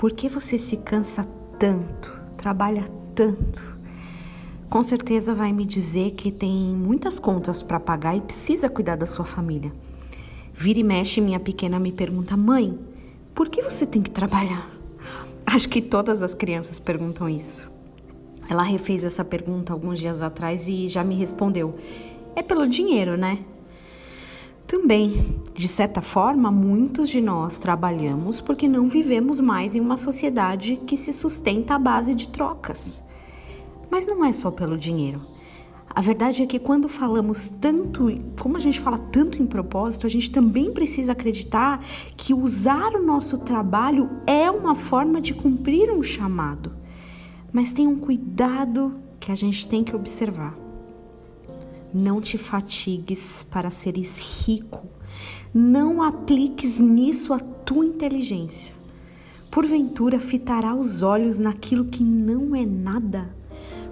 Por que você se cansa tanto, trabalha tanto? Com certeza vai me dizer que tem muitas contas para pagar e precisa cuidar da sua família. Vira e mexe, minha pequena me pergunta: Mãe, por que você tem que trabalhar? Acho que todas as crianças perguntam isso. Ela refez essa pergunta alguns dias atrás e já me respondeu: É pelo dinheiro, né? Também, de certa forma, muitos de nós trabalhamos porque não vivemos mais em uma sociedade que se sustenta à base de trocas. Mas não é só pelo dinheiro. A verdade é que quando falamos tanto, como a gente fala tanto em propósito, a gente também precisa acreditar que usar o nosso trabalho é uma forma de cumprir um chamado. Mas tem um cuidado que a gente tem que observar. Não te fatigues para seres rico. Não apliques nisso a tua inteligência. Porventura fitará os olhos naquilo que não é nada,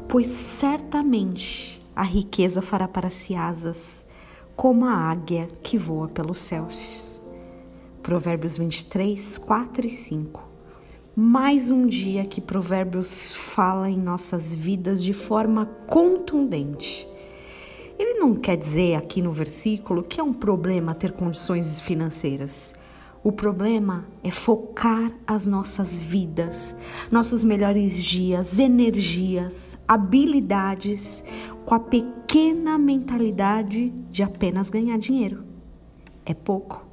pois certamente a riqueza fará para si asas, como a águia que voa pelos céus. Provérbios 23, 4 e 5. Mais um dia que Provérbios fala em nossas vidas de forma contundente ele não quer dizer aqui no versículo que é um problema ter condições financeiras. O problema é focar as nossas vidas, nossos melhores dias, energias, habilidades com a pequena mentalidade de apenas ganhar dinheiro. É pouco.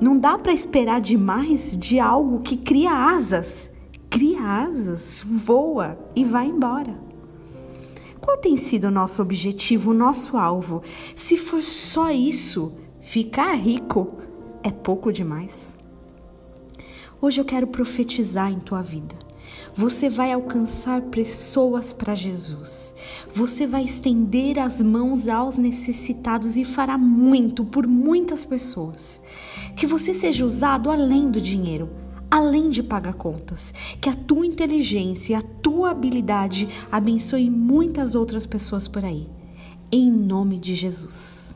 Não dá para esperar demais de algo que cria asas. Cria asas, voa e vai embora. Qual tem sido o nosso objetivo, o nosso alvo? Se for só isso, ficar rico é pouco demais. Hoje eu quero profetizar em tua vida. Você vai alcançar pessoas para Jesus. Você vai estender as mãos aos necessitados e fará muito por muitas pessoas. Que você seja usado além do dinheiro além de pagar contas. Que a tua inteligência e a tua habilidade abençoe muitas outras pessoas por aí. Em nome de Jesus.